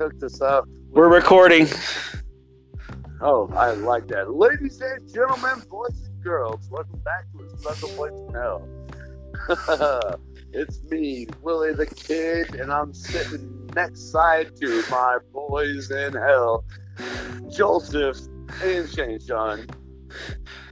hooked us up. We're recording. Oh, I like that. Ladies and gentlemen, boys and girls, welcome back to a special place in hell. it's me, Willie the Kid, and I'm sitting next side to my boys in hell, Joseph and Shane Sean.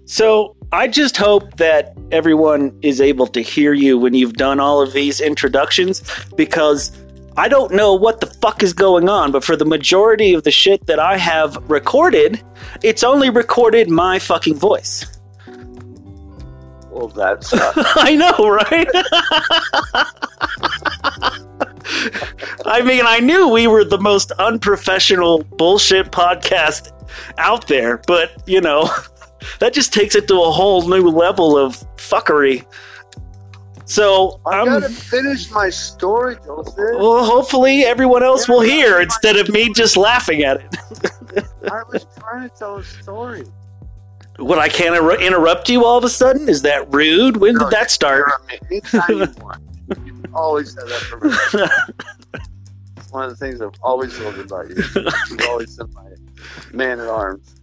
So I just hope that everyone is able to hear you when you've done all of these introductions because I don't know what the fuck is going on, but for the majority of the shit that I have recorded, it's only recorded my fucking voice. Well, that's I know, right? I mean, I knew we were the most unprofessional bullshit podcast out there, but you know, that just takes it to a whole new level of fuckery. So I I'm gotta finish my story, Joseph. well. Hopefully, everyone else will hear instead of me just laughing at it. I was trying to tell a story. What I can't inter- interrupt you all of a sudden? Is that rude? When did that start? You always have that for me. It's one of the things I've always loved about you. You've always been my man at arms.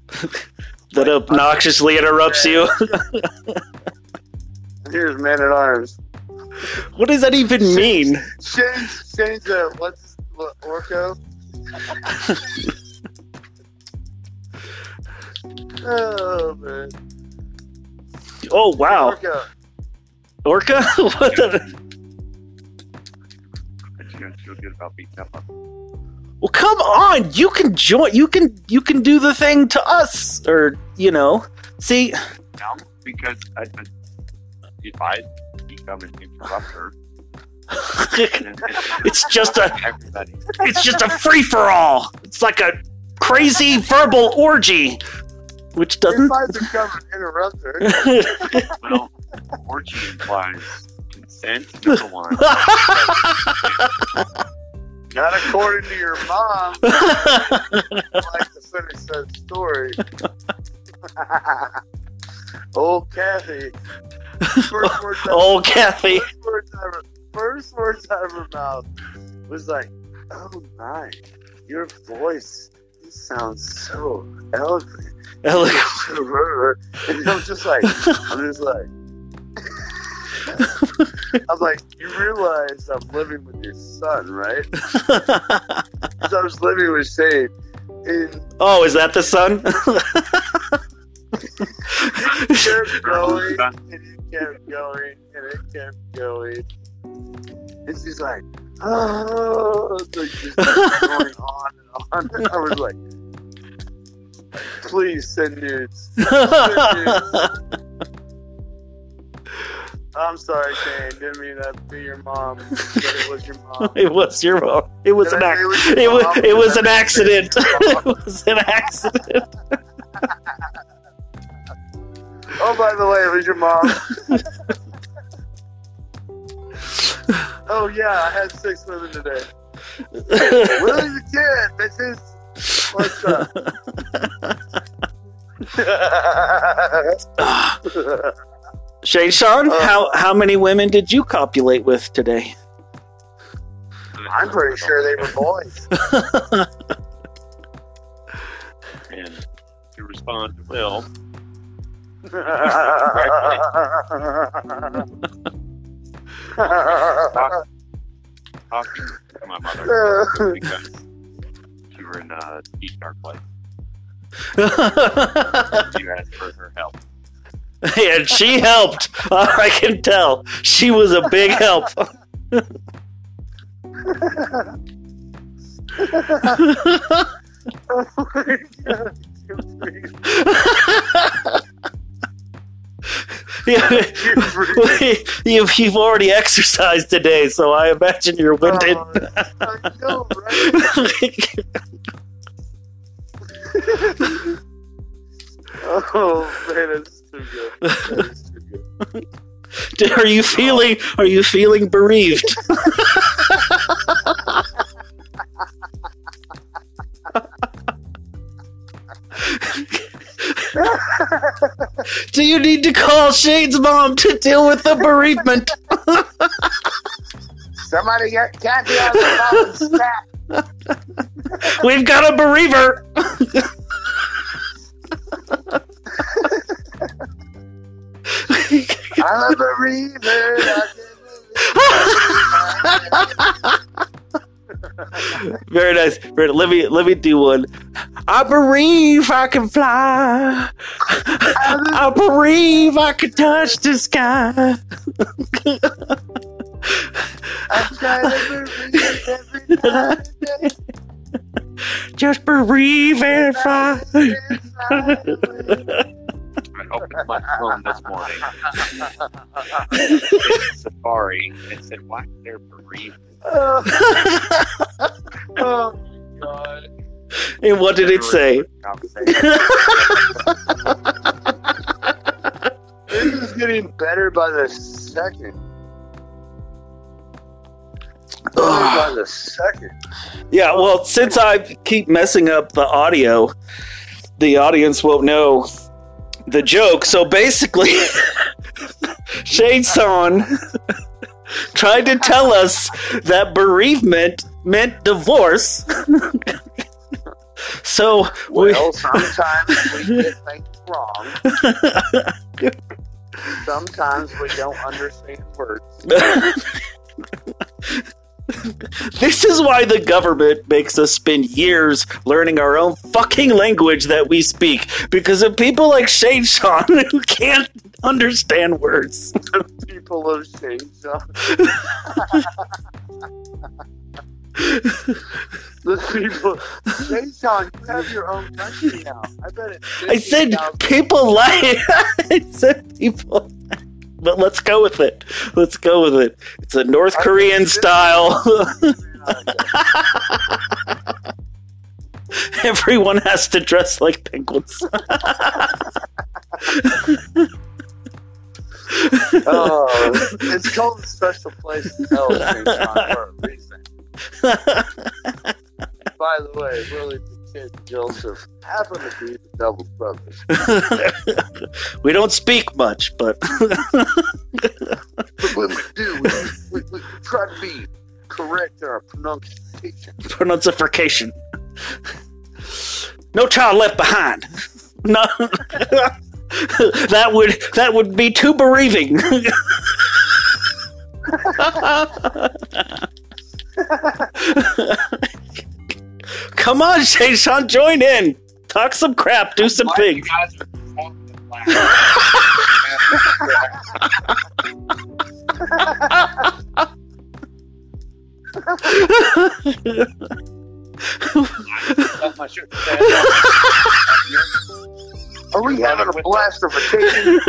That obnoxiously interrupts you. Here's man at arms. What does that even mean? Change, change the what's what, Orko? oh man, Oh wow, Orko. Orca! what the? She's feel good about beating up Well, come on! You can join. You can. You can do the thing to us, or you know. See, now because I, I, if I become an interrupter. it's just a. everybody. It's just a free for all. It's like a crazy verbal orgy, which doesn't. If I become an interrupter, Well, orgy implies consent. Number one. not according to your mom. I like to finish that story. Old oh, Kathy. First words oh, Kathy. First words out of her, first words out mouth was like, "Oh my, your voice sounds so eloquent." Eloquent. and I'm just like, I'm just like, I'm like, you realize I'm living with your son, right? Because I was living with Shane, and oh, is that the son? It kept going, and it kept going, and it kept going. And she's like, oh, it's like just going on and on. I was like, please send nudes. I'm sorry, Shane. Didn't mean that to be your mom, but it was your mom. it was your mom. It was Did an I ac- say was your it was, it was an accident. it was your it mom? was an accident. Oh, by the way, it was your mom. oh yeah, I had six women today. Willie the kid, bitches. What's up? Shane Sean, Uh, how how many women did you copulate with today? I'm pretty sure they were boys. And to respond to Will, talking to my mother because you were in a deep dark place. You asked for her help. and she helped. I can tell. She was a big help. oh my God. you've, you've already exercised today, so I imagine you're winded. I know, right? Oh man, that's too good. That is too good. are you feeling? Are you feeling bereaved? Do you need to call Shane's mom to deal with the bereavement? Somebody get Kathy on the phone. We've got a bereaver. I'm a bereaver. Very nice. Very, let me let me do one. I believe I can fly. I believe I can touch the sky. I try to bereave every night. Just bereave and fly. I opened my phone this morning. Safari and said, "Why is there bereavement?" oh, oh my god. And what did it say? This is getting better by the second. Better by the second. Yeah, well, since I keep messing up the audio, the audience won't know the joke. So basically, Shane Son tried to tell us that bereavement meant divorce. so we, sometimes we get things wrong. Sometimes we don't understand words. this is why the government makes us spend years learning our own fucking language that we speak because of people like Shane Sean who can't understand words. People of shades. the people. Jason, you have your own country now. I bet it. I said people like I said people but let's go with it. Let's go with it. It's a North Korean style. Everyone has to dress like penguins. oh, it's called a special place in hell, for a reason. By the way, really. And Joseph happen to be the double brothers. we don't speak much, but But when we do, we, we, we try to be correct in our pronunciation. pronunciation. No child left behind. No, that would that would be too bereaving. Come on, Shay Sean, join in. Talk some crap, do some Why things. guys are talking loud? That's my shirt. Are we having a blastification?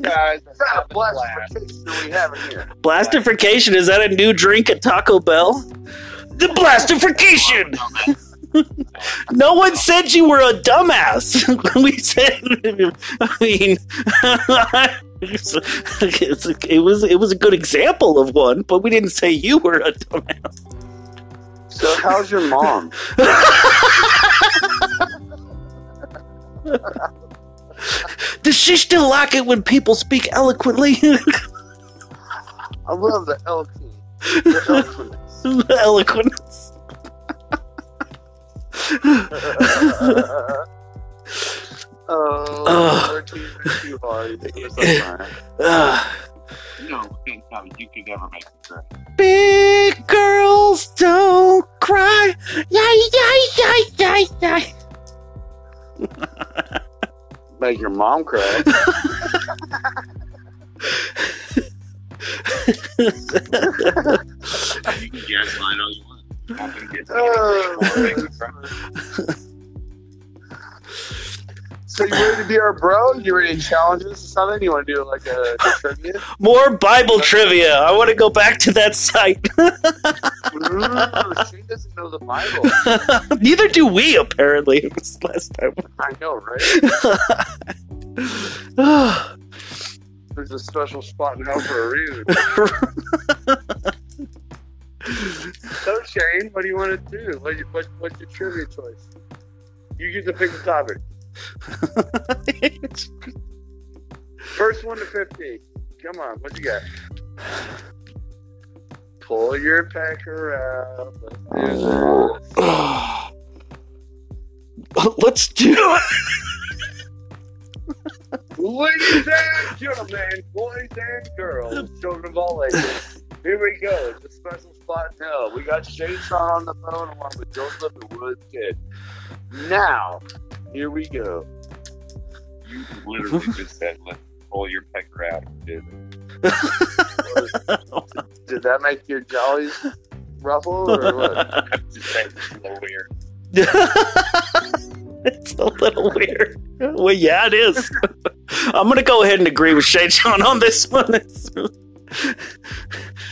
guys What kind of blastification are we having here? Blastification is that a new drink at Taco Bell? The blastification. No one said you were a dumbass. we said, I mean, it was it was a good example of one, but we didn't say you were a dumbass. So, how's your mom? Does she still like it when people speak eloquently? I love the eloquent. The eloquence. Eloquence. oh, Ugh. we're too, too hard. It's okay. No, can't you could never make it correct. Big girls don't cry. Yay, yay, yay, yay, yay. Make your mom cry. You can guess all you want. I'm gonna get make it correct. So, you ready to be our bro? You ready to challenge us or something? You want to do like a trivia? More Bible trivia. I want to go back to that site. Ooh, she doesn't know the Bible. Neither do we, apparently. It was last time. I know, right? Ugh. There's a special spot in hell for a reason. So, Shane, what do you want to do? What, what, what's your trivia choice? You get to pick the topic. First one to 50. Come on, what you got? Pull your pecker out. Let's do this. Let's do it. Ladies and gentlemen, boys and girls, children of all ages, here we go. It's a special spot now. We got Shane Shaw on the phone along with Joseph the Woods Kid. Now, here we go. You literally just said, let's pull your pecker out. Dude. Did that make your jollies ruffle or what? I'm just saying it's a little weird. it's a little weird. Well, yeah, it is. I'm gonna go ahead and agree with Shay John on this one.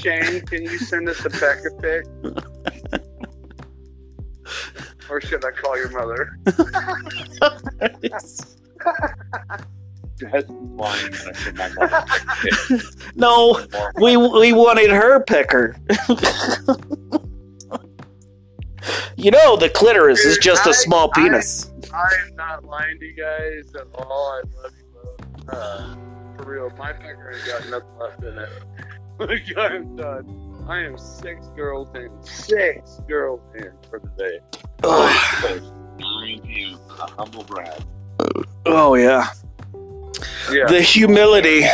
Shane, can you send us a pecker pic? or should I call your mother? That's lying. I said my mom. no, we we wanted her picker. you know, the clitoris is just a small I- penis. I am not lying to you guys at all. I love you both. Uh, for real, my pecker ain't got nothing left in it. Like, I am done. I am six girls in. Six girls in for the day. Ugh. Nine you, a humble brag. oh yeah, Yeah. the humility.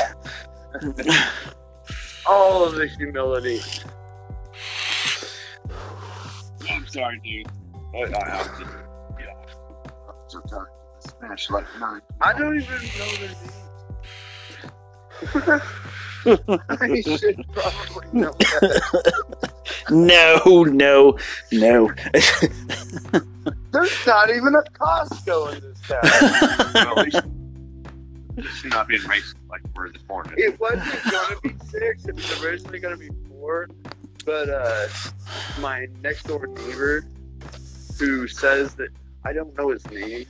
all of the humility. I'm sorry, dude. I, I, I'm just, yeah. I'm so tired of this smash like nine. I don't even know their names. I should probably know that. No, no, no. There's not even a Costco in this town. Well, at least it's not being racist like we're this morning. it wasn't gonna be six. It was originally gonna be four, but uh, my next door neighbor, who says that I don't know his name,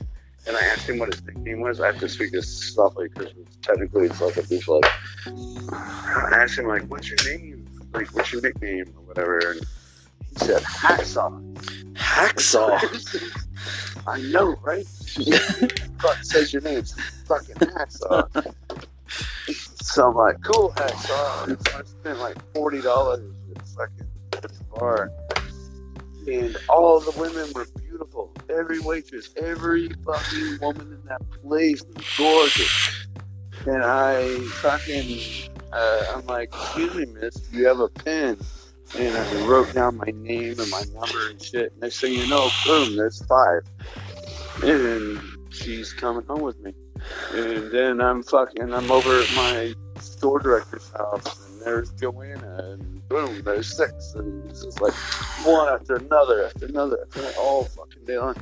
and I asked him what his nickname was. I have to speak this softly because technically it's like a beef like. I asked him like, "What's your name? Like, what's your nickname or whatever?" And he said, "Hacksaw." Hacksaw. I know, right? Fuck says your name's fucking Hacksaw. So I'm like, cool Hacksaw. And so I spent like forty dollars at fucking this bar. And all the women were. Every waitress, every fucking woman in that place was gorgeous. And I fucking, uh, I'm like, excuse me, miss, you have a pen? And I wrote down my name and my number and shit. Next thing you know, boom, there's five. And she's coming home with me. And then I'm fucking, I'm over at my store director's house, and there's Joanna, and boom, there's six. And it's just like one after another, after another, after another, all fucking day long.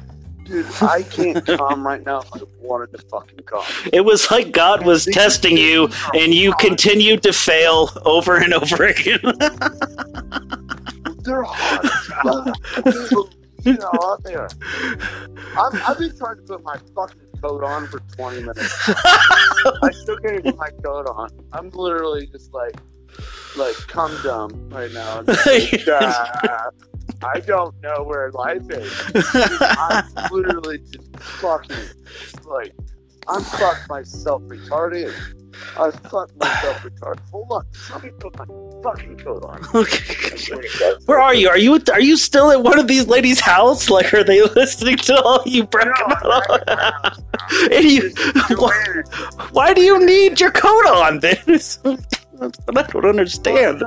Dude, I can't come right now I wanted to fucking come. It was like God was testing you, and you continued to fail over and over again. They're hot as fuck. I can't believe how hot they are. I'm, I've been trying to put my fucking coat on for 20 minutes. I still can't even put my coat on. I'm literally just like, like, come dumb right now. Like, "Ah, I don't know where life is. I'm literally just fucking, like, I'm fucked myself retarded. I fucked myself retarded. Hold on, let me put my fucking coat on. Where are you? Are you are you still at one of these ladies' house? Like, are they listening to all you bragging No, about? And you, why, why do you need your coat on then? That's what I don't understand.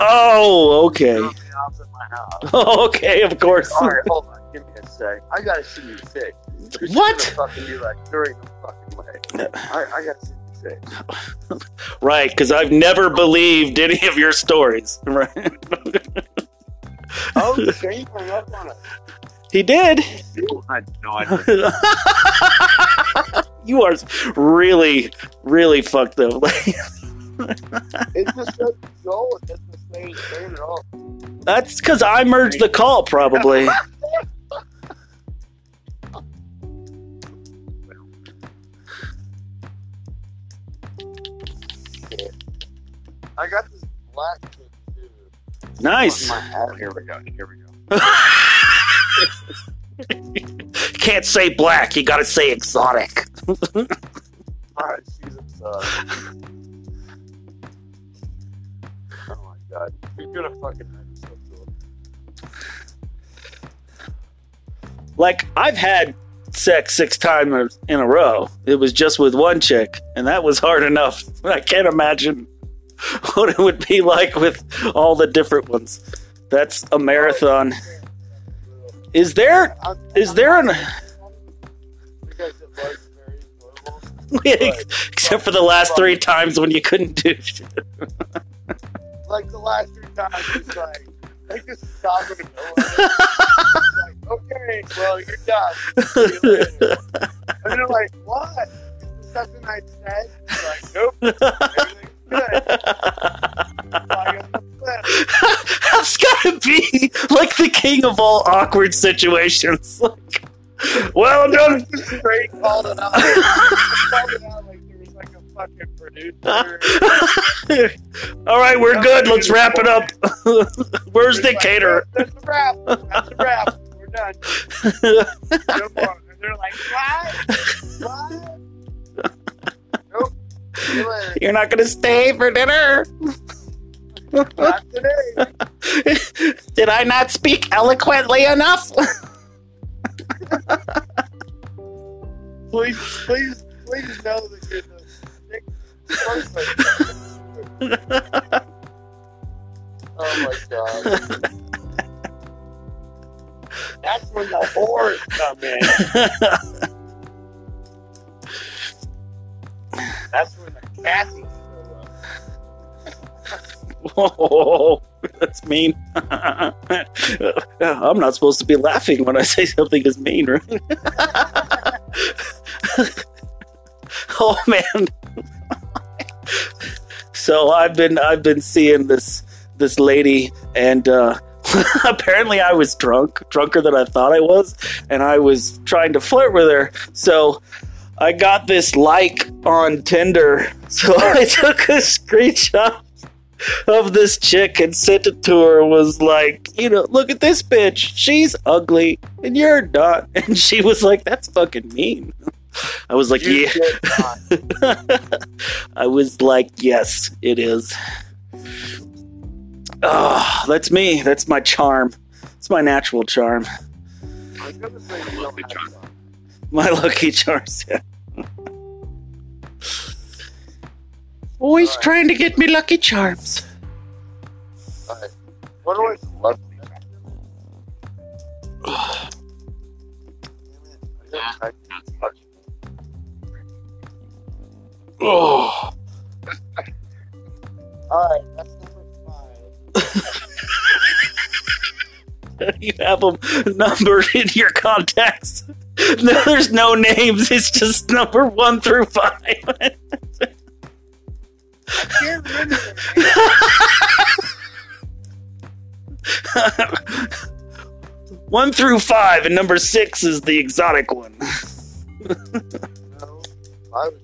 Oh, okay. Oh, okay, of course. All right, hold on. Give me a sec. I gotta see you sick. What? Fucking be like, there ain't no fucking way. I, I gotta see you sick. Right, because I've never believed any of your stories. Right. Oh, Shane hung up on us. he did. I no, I you are really, really fucked up. It just doesn't go. It doesn't stay straight at all. That's because I merged the call, probably. I got this black kid too. Nice. Here we go. Here we go. Can't say black. You gotta say exotic. All right, she's uh, god, gonna fucking. Like I've had sex six times in a row. It was just with one chick, and that was hard enough. I can't imagine what it would be like with all the different ones. That's a marathon. Is there is there an except for the last three times when you couldn't do shit. Like the last three times, it's like they just stop in the middle. Of like, okay, well you're done. You. And they're like, what? Is something I said? Like, nope. Everything's good. That's gotta be like the king of all awkward situations. Like, well just straight called it out. called it out fucking producer. all right, we're good. Let's wrap it up. Where's the caterer? That's a wrap. That's a wrap. We're done. No more. And they're like, what? What? Nope. You're not gonna stay for dinner. Not today. Did I not speak eloquently enough? Please, please, please know that you're the sixth person. Oh my god. That's when the whores come in. That's when the up. Oh, that's mean. I'm not supposed to be laughing when I say something is mean, right? oh man. So I've been I've been seeing this this lady and uh apparently I was drunk, drunker than I thought I was, and I was trying to flirt with her. So I got this like on Tinder. So I took a screenshot of this chick and sent it to her was like, you know, look at this bitch. She's ugly and you're not. And she was like, that's fucking mean. I was like, You yeah. I was like, yes, it is. Oh, that's me. That's my charm. It's my natural charm. I'm gonna say you don't have Charm. My lucky charms. Yeah. Always Alright. trying to get me lucky charms. Alright. What do I love? Oh. Alright, that's number five. you have them numbered in your contacts. No, there's no names. It's just number one through five. I can't remember their names. one through five, and number six is the exotic one. No, I was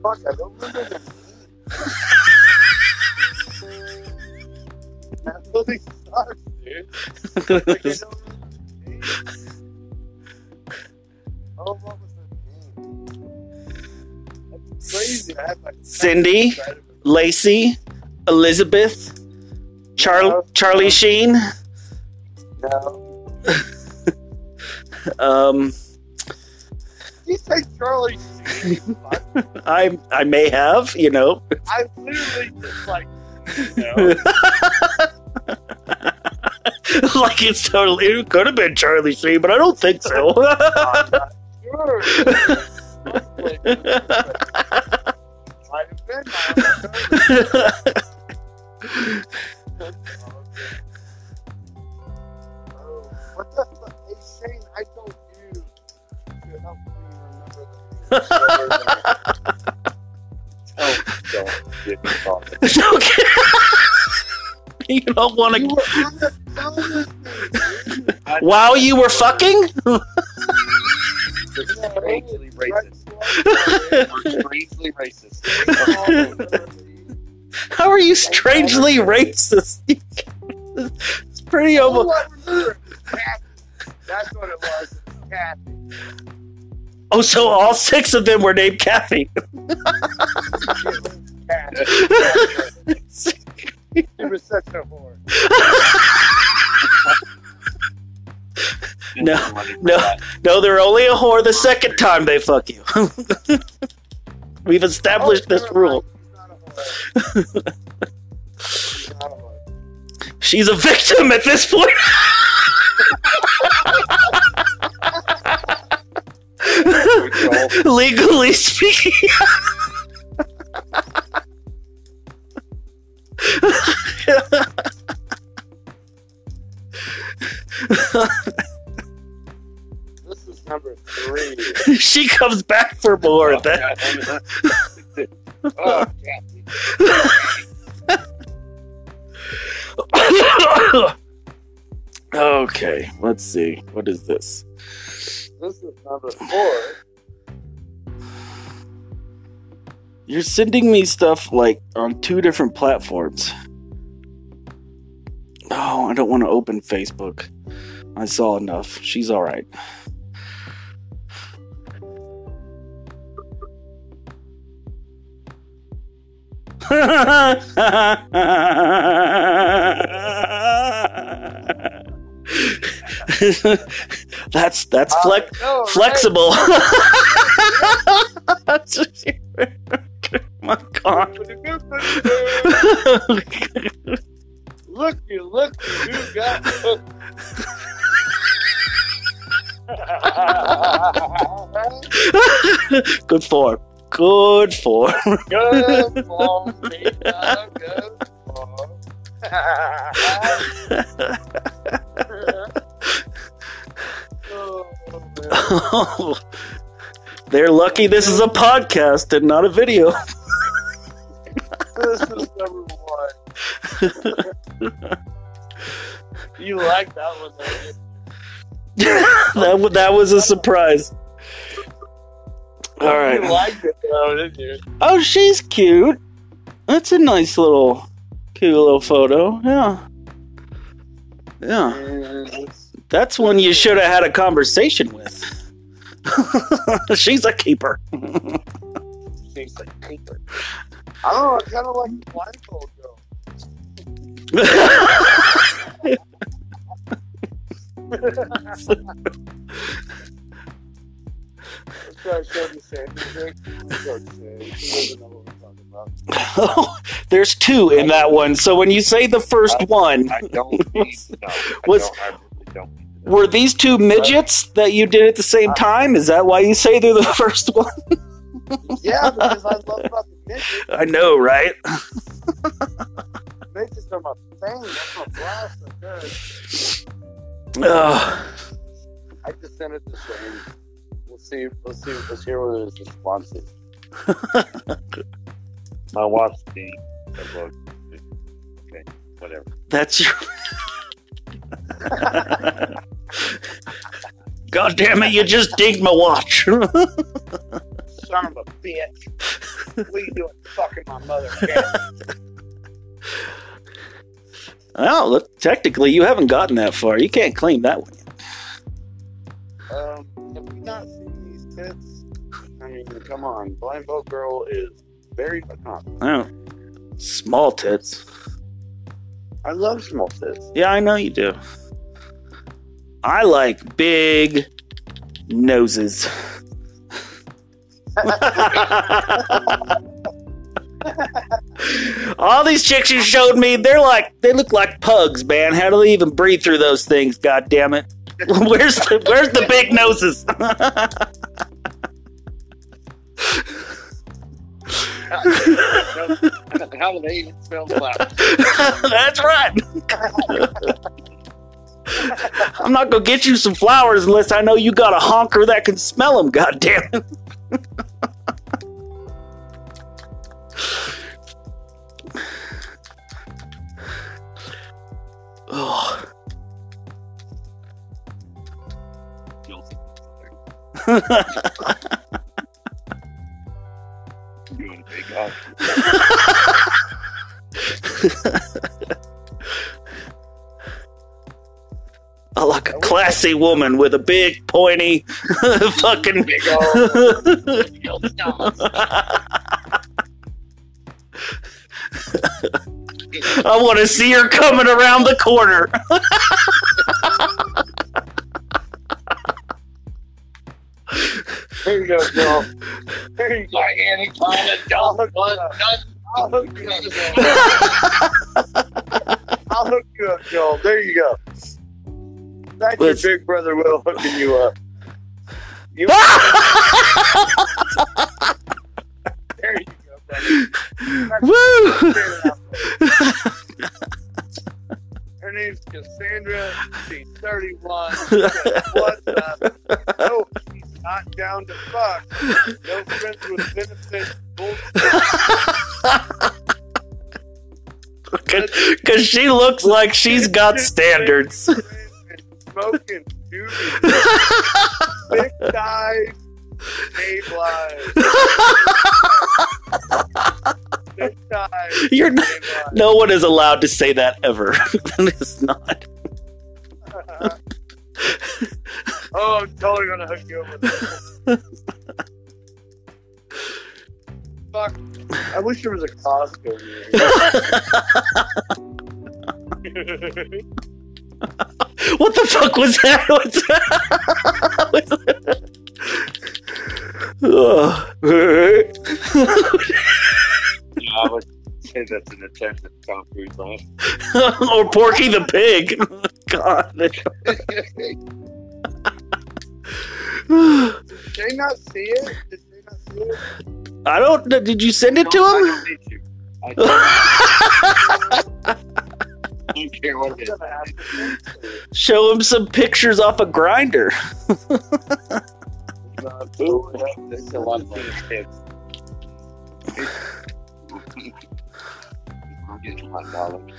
Fuck, I don't remember that really sucks, dude. Like, I don't. Oh, what was name? That's crazy. I had my Cindy? Lacey, Elizabeth, Char- No. Charlie Sheen. No. Um, You say Charlie Sheen? I I may have, you know. I literally just like, you know, like it's totally it could have been Charlie Sheen, but I don't think so. What the fuck? Hey, Shane, I told you to help me remember the name. Oh, don't get me talking. It's okay. you don't want You to. were on the phone with While you were fucking, strangely racist. We're strangely racist. how are you strangely racist? It's pretty almost. I remember. It was Kathy. That's what it was. Kathy. Oh, so all six of them were named Kathy. It was such a whore. No, no, no, they're only a whore the second time they fuck you. We've established Oh, this rule. She's a whore. She's not a whore. She's a victim at this point. Legally speaking. This is number three. she comes back for more of that. Oh, let's see. What is this? This is number four. You're sending me stuff like on two different platforms. Oh, I don't want to open Facebook. I saw enough. She's all that's that's flex I know, right? flexible. My God. Look, you look, you got hooked. Good form. Good form. Good for me, uh, good for. Oh. They're lucky this is a podcast and not a video. This is number one. you like that one, that w- that was a surprise. All You liked it, though, didn't you? Oh, she's cute. That's a nice little, cute little photo. Yeah. Yeah. Mm, That's one you should have had a conversation with. she's a keeper. She's a keeper. I don't know. I kind of like the blindfold girl. Let's try to show the same music. Show the same. She doesn't know what we're talking about. There's two in that one. So when you say the first one, I don't need to. I, Was- don't, I really don't need to know. were these two midgets that you did at the same uh, time? Is that why you say they're the first one? Yeah, because I love fucking midgets. I know, right? Midgets are my thing. That's my blast. Good. Ugh. I just sent it to Shane. We'll see. Let's see. Let's hear what his response is. Watched the, the. Okay, whatever. That's your. God damn it! You just dinged my watch. Son of a bitch. What are you doing fucking my mother? well, look, technically, you haven't gotten that far. You can't claim that one. um, have you not seen these tits? I mean, come on. Blindfold Girl is very accomplished. Oh, small tits. I love small tits. Yeah, I know you do. I like big noses. All these chicks you showed me, they're like they look like pugs, man. How do they even breathe through those things? God damn it! Where's the Where's the big noses? How do they even smell flowers? That's right. I'm not gonna get you some flowers unless I know you got a honker that can smell them. God damn it! Oh. Doing a big. I like a classy woman with a big, pointy, fucking. Big old. I want to see her coming around the corner. Here you go, Joel. Here you go. My anaconda don't want I'll hook you up, Joel. I'll hook you up, Joel. There you go. That's Let's- your big brother Will hooking you up. You, there you go, buddy. Woo! Her name's Cassandra. She's 31. She said, What's up? No, she's not down to fuck. No friends with benefits. Bullshit. Because she looks like she's got standards. Smoking doobies. Thick thighs. Babe lives. Thighs. You're not, no one is allowed to say that ever. it's not. oh, I'm totally gonna hook you up with this. Fuck. I wish there was a Costco here. What the fuck was that? What's that? Ugh. Yeah, I would say that's an attempt at Cruise laugh. or Porky the Pig. God. Did they not see it? Did they not see it? I don't. Did you send it to I him? don't need you. I don't, I don't care what it is. gonna ask them. Show him some pictures off a Grindr. There's a lot of these kids. I'm getting hot dollars.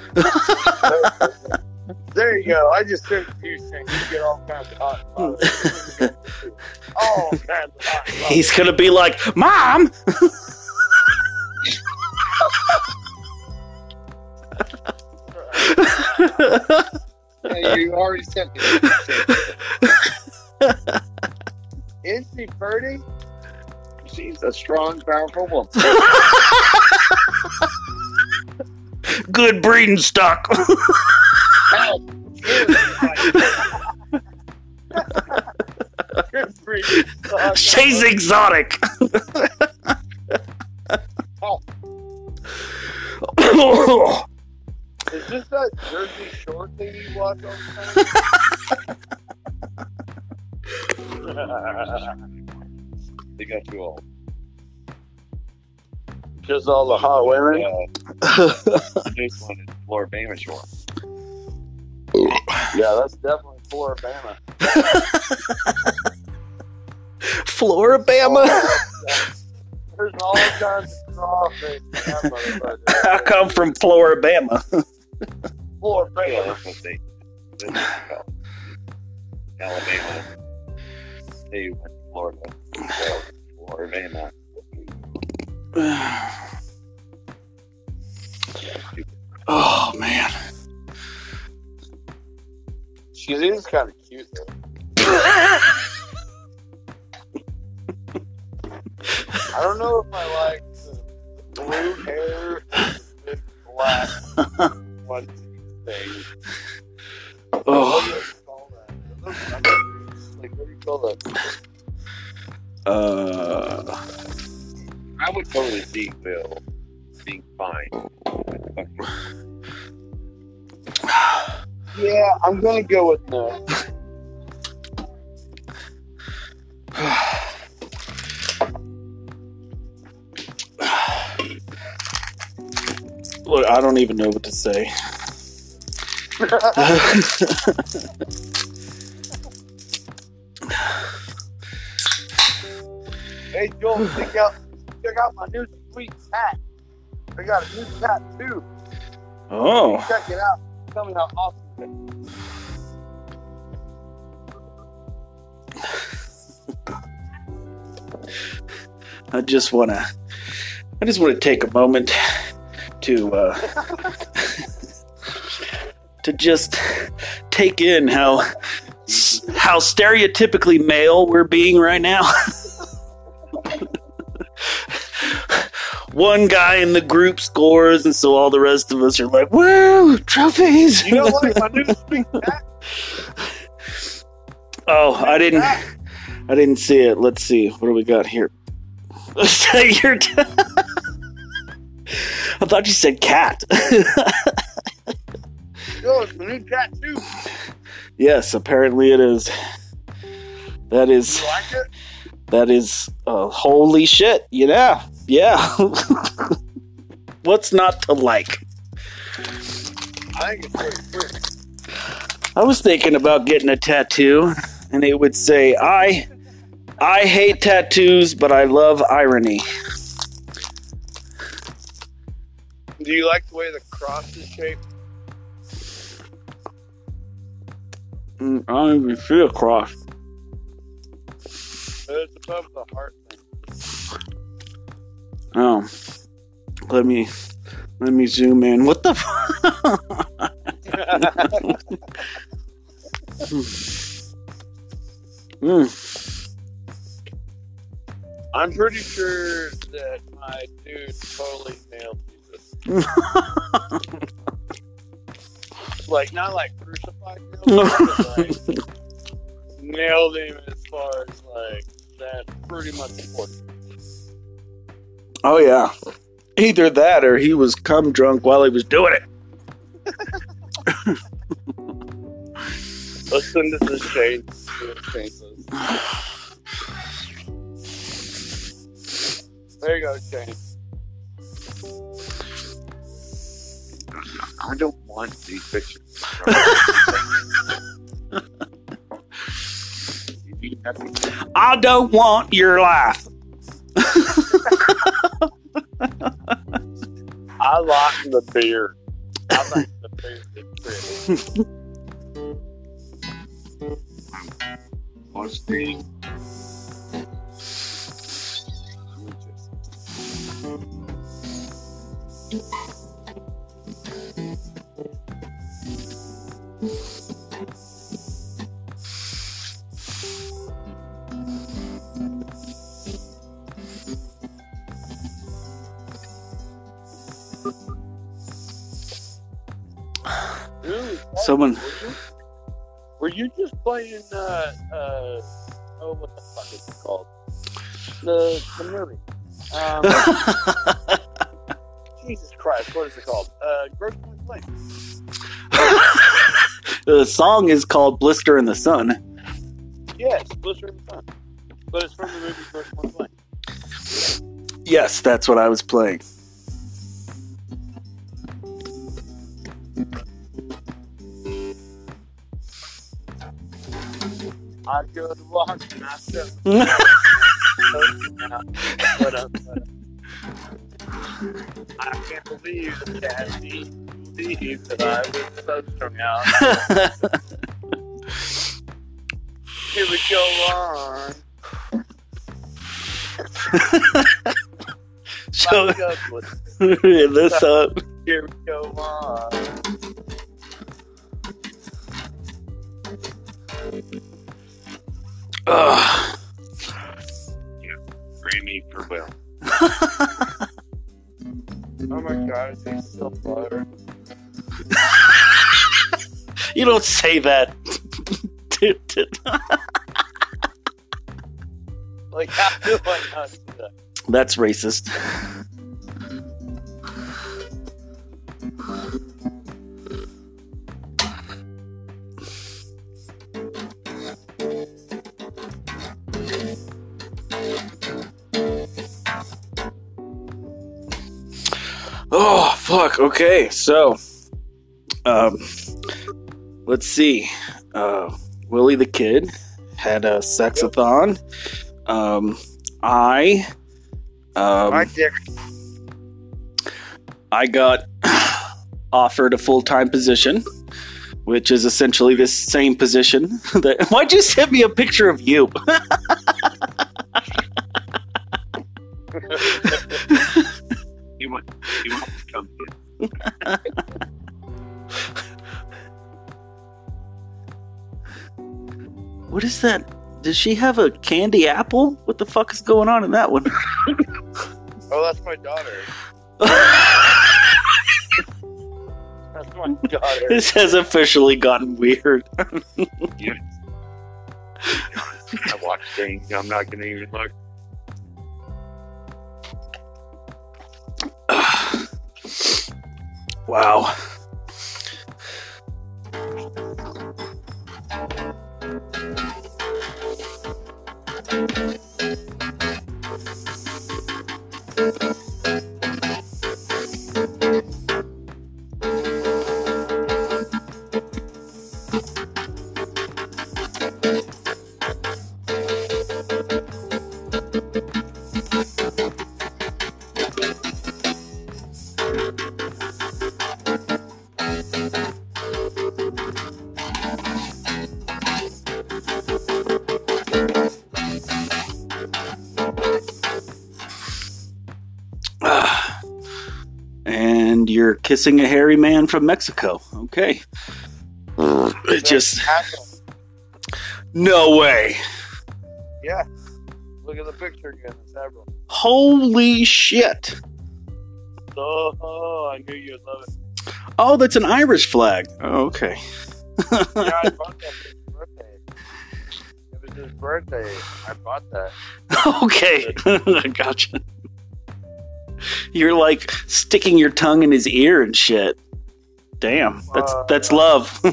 There you go. I just sent to you saying you get all kinds of hot all kinds of hot. He's gonna be like, "Mom, Yeah, you already sent me. Is she pretty? She's a strong, powerful woman. good breeding stock." Help! Good for you. She's exotic. oh. Is this that Jersey Shore thing you watch all the time? they got you all. Just all the hot women. Uh, this one is Floribama Shore. Yeah, that's definitely Floribama. Floribama. There's all kinds of crawfish. in that motherfucker. I come from Floribama. Yeah, Floribama. that's what they. That's what it's called. Alabama. They went to Florida. So, Floribama. oh man. She is kind of cute though. I don't know if I like the blue hair, the black one thing. Oh. you call that? Are those- Like, what do you call that? Uh. I would totally see Bill being fine. Yeah, I'm gonna go with no. Look, I don't even know what to say. Hey Joel, check out check out my new sweet hat. I got a new tattoo. oh. Check it out. Tell me how awesome. I just want to. I just want to take a moment to uh, to just take in how how stereotypically male we're being right now. One guy in the group scores, and so all the rest of us are like, "Woo, trophies!" You don't like my new sweet hat? Oh, I didn't. I didn't see it. Let's see. What do we got here? Your t- I thought you said cat. Yo, it's new tattoo. yes, apparently it is. That is You like it? that is uh, holy shit. Yeah, yeah. What's not to like? I think it's pretty pretty. I was thinking about getting a tattoo, and it would say, "I, I hate tattoos, but I love irony." Do you like the way the cross is shaped? Mm, I don't even see a cross. It's above the heart. Oh, let me let me zoom in. What the? F- mm. I'm pretty sure that my dude totally nailed Jesus. like not like crucified nailed him, but like nailed him as far as like that's pretty much important. Oh yeah, either that or he was cum drunk while he was doing it. Listen to this Shane. See what Shane says. There you go, Shane. I don't want these pictures. You have to- I don't want your life. I like the beer. I the pretty. What's the? Someone- were you, were you just playing? Uh, uh, oh, what the fuck is it called? The the movie. Um, Jesus Christ, what is it called? Uh, Point Blank. the song is called "Blister in the Sun." Yes, Blister in the Sun. But it's from the movie Point Blank. Yes, that's what I was playing. I go to walk and I. What up? What up? I can't believe that he believed that I was so strung out. Here we go on. so this uh, Here we go on. ugh. Grammy for Will. Oh my god, it tastes so butter. you don't say that. Like, how do I not do that? That's racist. Oh fuck. Okay, so um let's see. Uh Willie the Kid had a sexathon. Um I um My dick. I got offered a full time position, which is essentially this same position. That why'd you send me a picture of you? might, might come here. what is that? Does she have a candy apple? What the fuck is going on in that one? oh, that's my daughter. that's my daughter. This has officially gotten weird. I watch things I'm not going to even look. Wow. Kissing a hairy man from Mexico. Okay. Mm. It just no way. Yeah. Look at the picture again. It's Avril. Holy shit. Oh, I knew you'd love it. Oh, that's an Irish flag. Oh, okay. Yeah, I bought that for his birthday. It was his birthday. I bought that. okay. gotcha. You're like sticking your tongue in his ear and shit. Damn. That's Uh, that's love.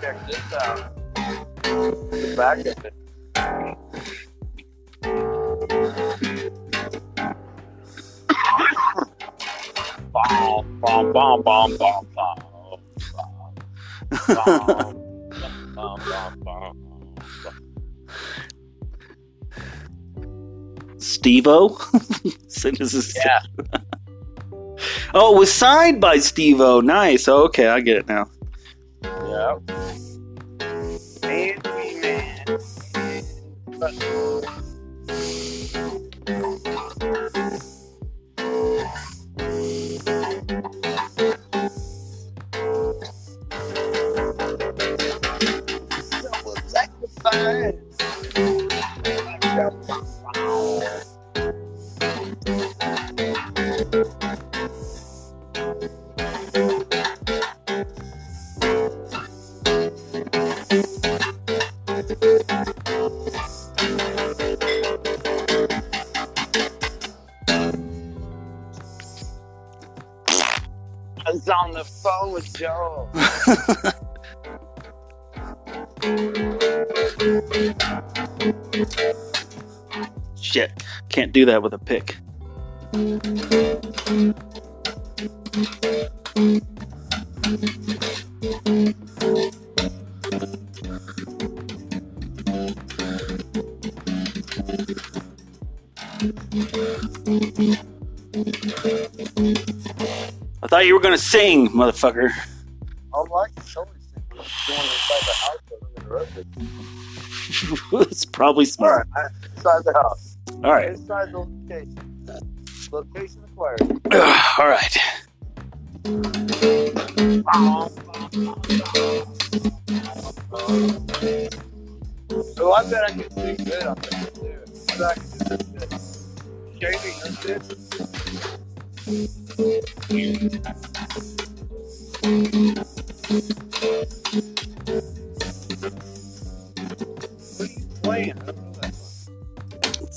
Check this out. The back of it. Bom, bom, bom, bom, bom, bom. Bom, bom, bom, bom. Stevo? So Yeah. Oh, it was signed by Stevo. Nice. Oh, okay, I get it now. Yep. Andy man. Do that with a pick. I thought you were gonna sing, motherfucker. I'm like thinking of going inside the house it's probably smart. right, inside the house. All right. Inside the location. Location acquired. All right. Oh, I bet I can sing good on this too. I bet I can do good. Shaving and this. What are you playing?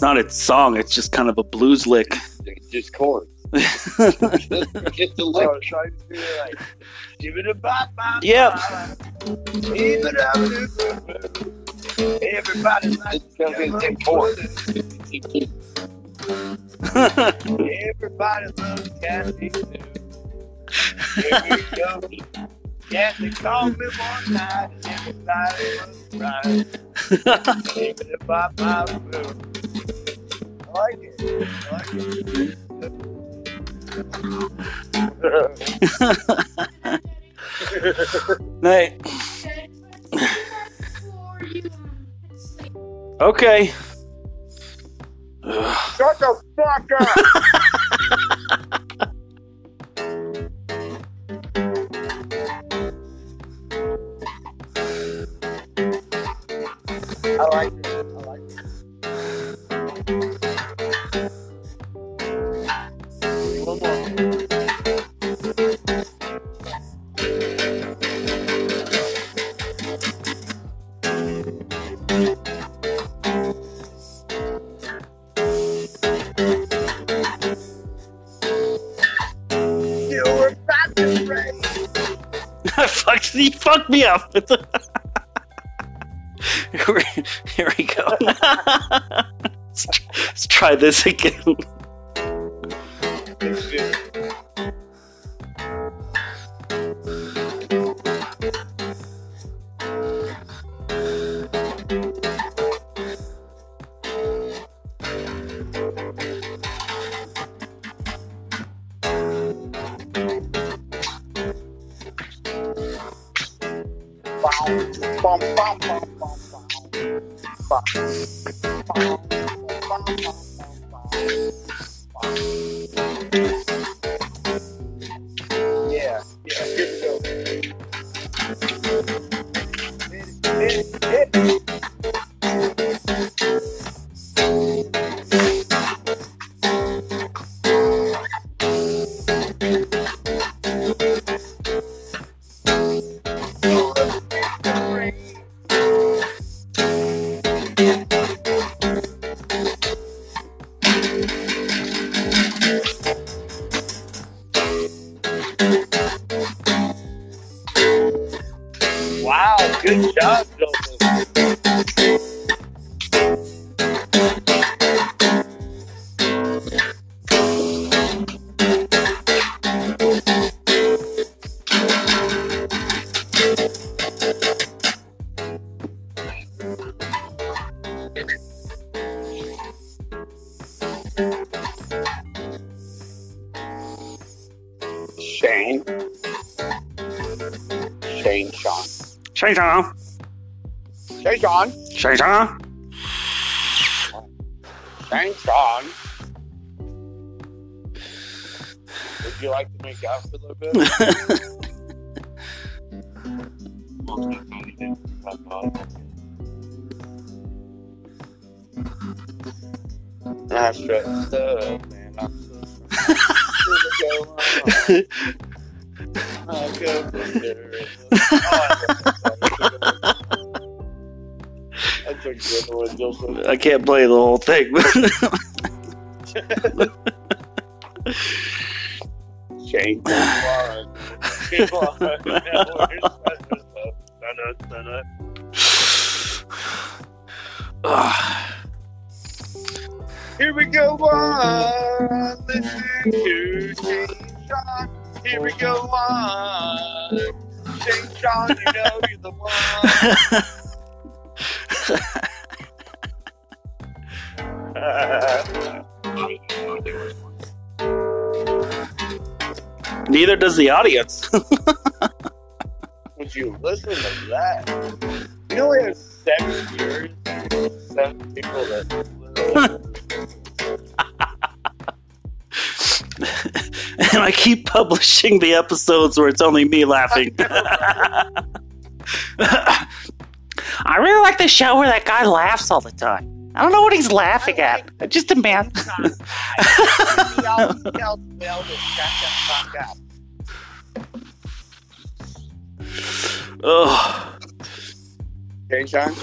It's not a song, it's just kind of a blues lick. It's just chords. Get the lick. Should I just do it like, give it a bop, bop, Yep. Give it up, bop, bop. Everybody likes It's gonna be the same chord. Everybody loves Kathy too. Here we go. Kathy called me one night and everybody was right. Give it a bop, bop, boo. I like it. I like it. Okay. Shut the fuck up! I like it. I like fucked me up. here, we, here we go. let's, try, let's try this again. I can't play the whole thing. Shane. Here we go on. Listen to Shane Sean. Here we go on. Shane Sean, you know you're the one. Neither does the audience. Would you listen to that? You know we have seven years, seven people that and I keep publishing the episodes where it's only me laughing. I really like the show where that guy laughs all the time. I don't know what he's laughing at. Just a man. Oh, Okay, Sean?